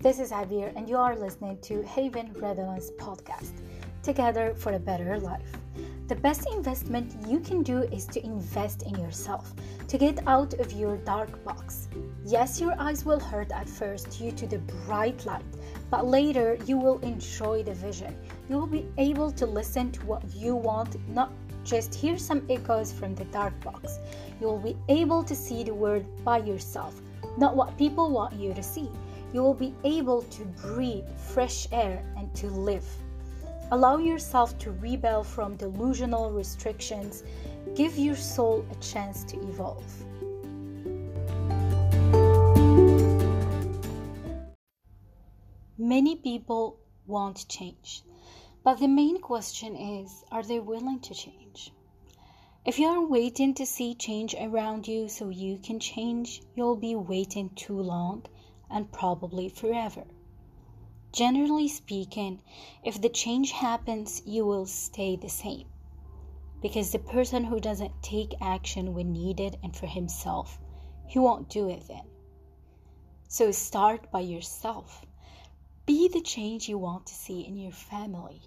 this is Javier, and you are listening to Haven Redolence Podcast Together for a Better Life. The best investment you can do is to invest in yourself, to get out of your dark box. Yes, your eyes will hurt at first due to the bright light, but later you will enjoy the vision. You will be able to listen to what you want, not just hear some echoes from the dark box. You will be able to see the world by yourself, not what people want you to see. You will be able to breathe fresh air and to live. Allow yourself to rebel from delusional restrictions. Give your soul a chance to evolve. Many people want change, but the main question is are they willing to change? If you are waiting to see change around you so you can change, you'll be waiting too long and probably forever. Generally speaking, if the change happens, you will stay the same. Because the person who doesn't take action when needed and for himself, he won't do it then. So start by yourself. Be the change you want to see in your family,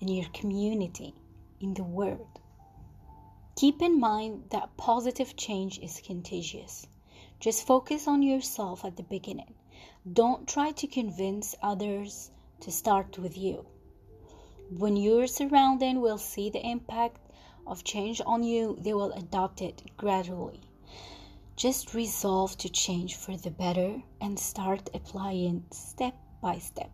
in your community, in the world. Keep in mind that positive change is contagious. Just focus on yourself at the beginning. Don't try to convince others to start with you. When your surrounding will see the impact of change on you, they will adopt it gradually. Just resolve to change for the better and start applying step by step.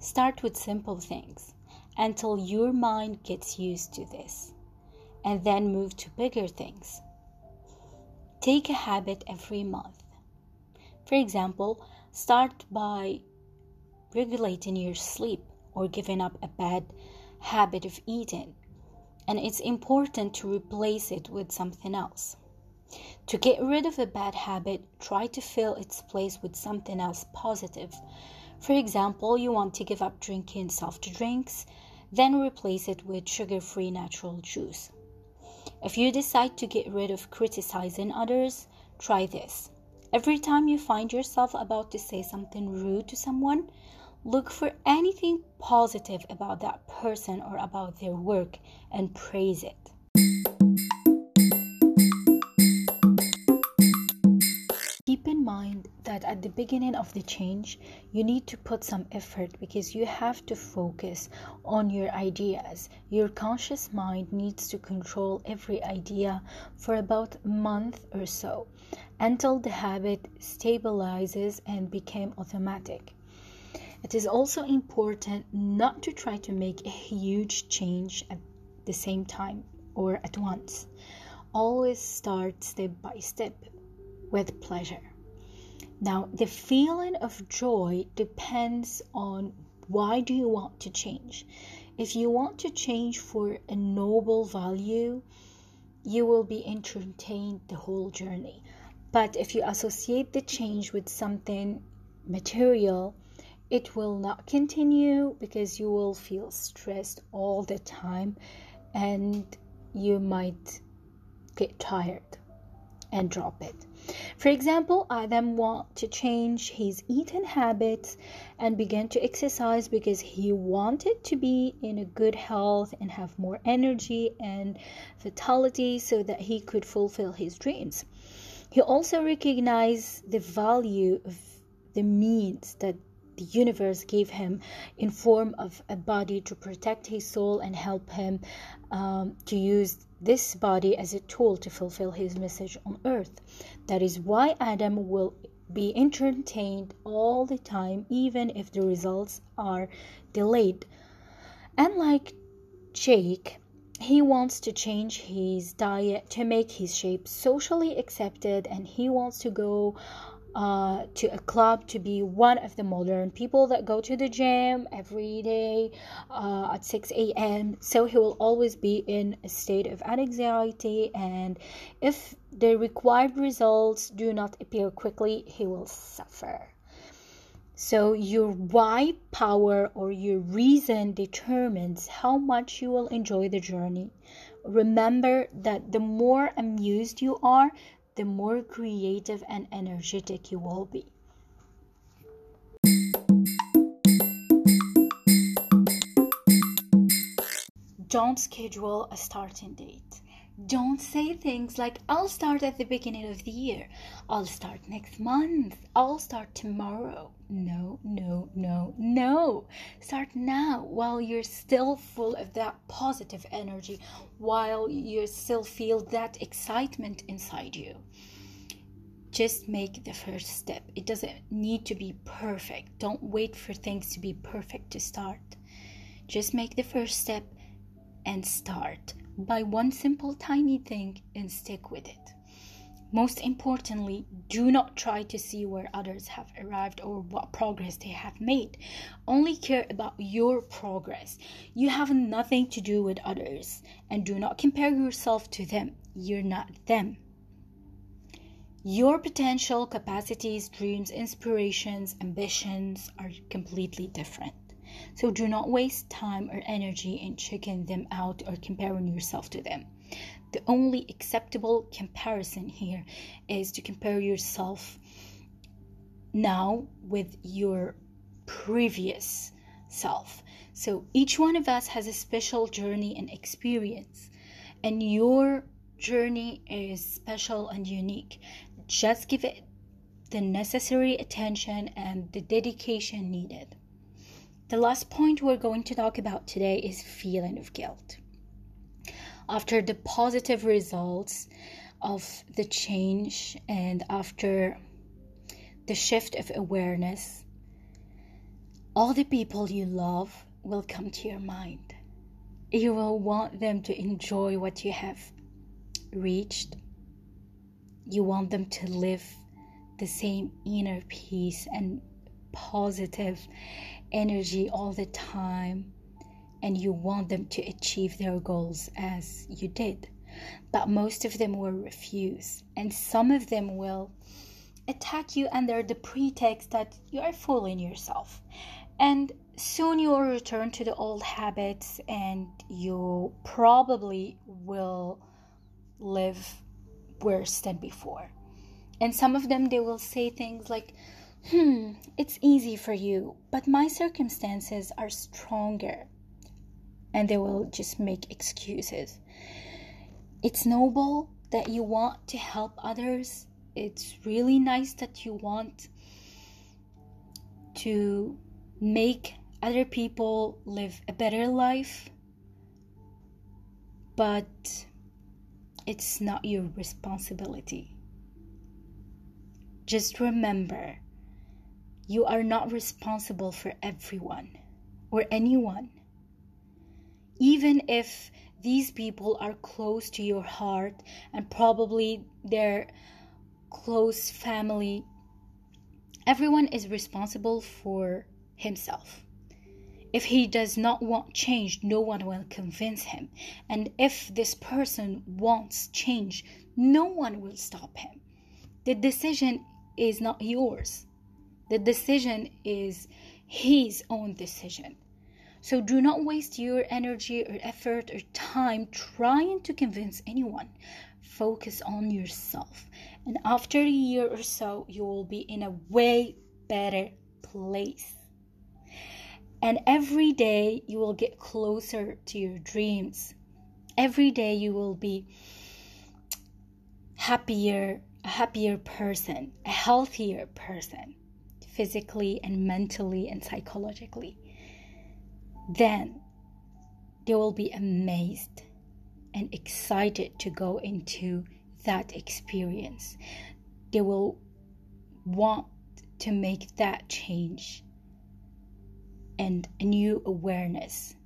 Start with simple things until your mind gets used to this, and then move to bigger things. Take a habit every month. For example, start by regulating your sleep or giving up a bad habit of eating. And it's important to replace it with something else. To get rid of a bad habit, try to fill its place with something else positive. For example, you want to give up drinking soft drinks, then replace it with sugar free natural juice. If you decide to get rid of criticizing others, try this. Every time you find yourself about to say something rude to someone, look for anything positive about that person or about their work and praise it. At the beginning of the change, you need to put some effort because you have to focus on your ideas. Your conscious mind needs to control every idea for about a month or so until the habit stabilizes and became automatic. It is also important not to try to make a huge change at the same time or at once. Always start step by step with pleasure. Now, the feeling of joy depends on why do you want to change. If you want to change for a noble value, you will be entertained the whole journey. But if you associate the change with something material, it will not continue because you will feel stressed all the time and you might get tired and drop it. For example, Adam want to change his eating habits and began to exercise because he wanted to be in a good health and have more energy and vitality so that he could fulfill his dreams. He also recognized the value of the means that the universe gave him in form of a body to protect his soul and help him um, to use this body as a tool to fulfill his message on earth. That is why adam will be entertained all the time even if the results are delayed. Unlike jake he wants to change his diet to make his shape socially accepted and he wants to go uh, to a club to be one of the modern people that go to the gym every day uh, at 6 a.m. So he will always be in a state of anxiety, and if the required results do not appear quickly, he will suffer. So, your why power or your reason determines how much you will enjoy the journey. Remember that the more amused you are, the more creative and energetic you will be. Don't schedule a starting date. Don't say things like, I'll start at the beginning of the year. I'll start next month. I'll start tomorrow. No, no, no, no. Start now while you're still full of that positive energy, while you still feel that excitement inside you. Just make the first step. It doesn't need to be perfect. Don't wait for things to be perfect to start. Just make the first step and start by one simple tiny thing and stick with it. Most importantly, do not try to see where others have arrived or what progress they have made. Only care about your progress. You have nothing to do with others, and do not compare yourself to them. You're not them. Your potential, capacities, dreams, inspirations, ambitions are completely different. So do not waste time or energy in checking them out or comparing yourself to them. The only acceptable comparison here is to compare yourself now with your previous self. So each one of us has a special journey and experience, and your journey is special and unique. Just give it the necessary attention and the dedication needed. The last point we're going to talk about today is feeling of guilt. After the positive results of the change and after the shift of awareness, all the people you love will come to your mind. You will want them to enjoy what you have reached. You want them to live the same inner peace and positive energy all the time and you want them to achieve their goals as you did. But most of them will refuse, and some of them will attack you under the pretext that you are fooling yourself. And soon you will return to the old habits, and you probably will live worse than before. And some of them, they will say things like, Hmm, it's easy for you, but my circumstances are stronger. And they will just make excuses. It's noble that you want to help others. It's really nice that you want to make other people live a better life. But it's not your responsibility. Just remember you are not responsible for everyone or anyone. Even if these people are close to your heart and probably their close family, everyone is responsible for himself. If he does not want change, no one will convince him. And if this person wants change, no one will stop him. The decision is not yours. The decision is his own decision. So do not waste your energy or effort or time trying to convince anyone. Focus on yourself. And after a year or so, you will be in a way better place. And every day you will get closer to your dreams. Every day you will be happier, a happier person, a healthier person physically and mentally and psychologically, then they will be amazed and excited to go into that experience. They will want to make that change and a new awareness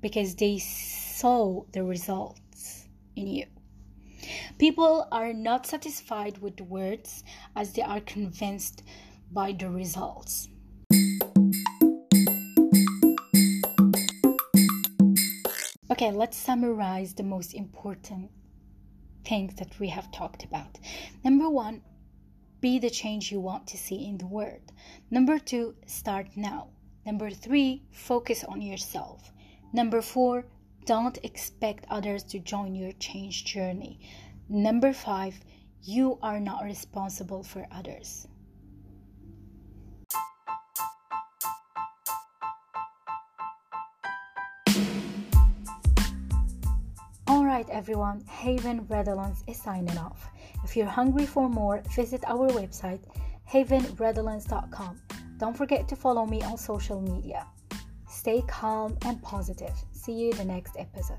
because they saw the results in you. People are not satisfied with words as they are convinced by the results. Okay, let's summarize the most important things that we have talked about. Number one, be the change you want to see in the world. Number two, start now. Number three, focus on yourself. Number four, don't expect others to join your change journey. Number five, you are not responsible for others. Alright, everyone, Haven Redolence is signing off. If you're hungry for more, visit our website havenredolence.com. Don't forget to follow me on social media. Stay calm and positive. See you the next episode.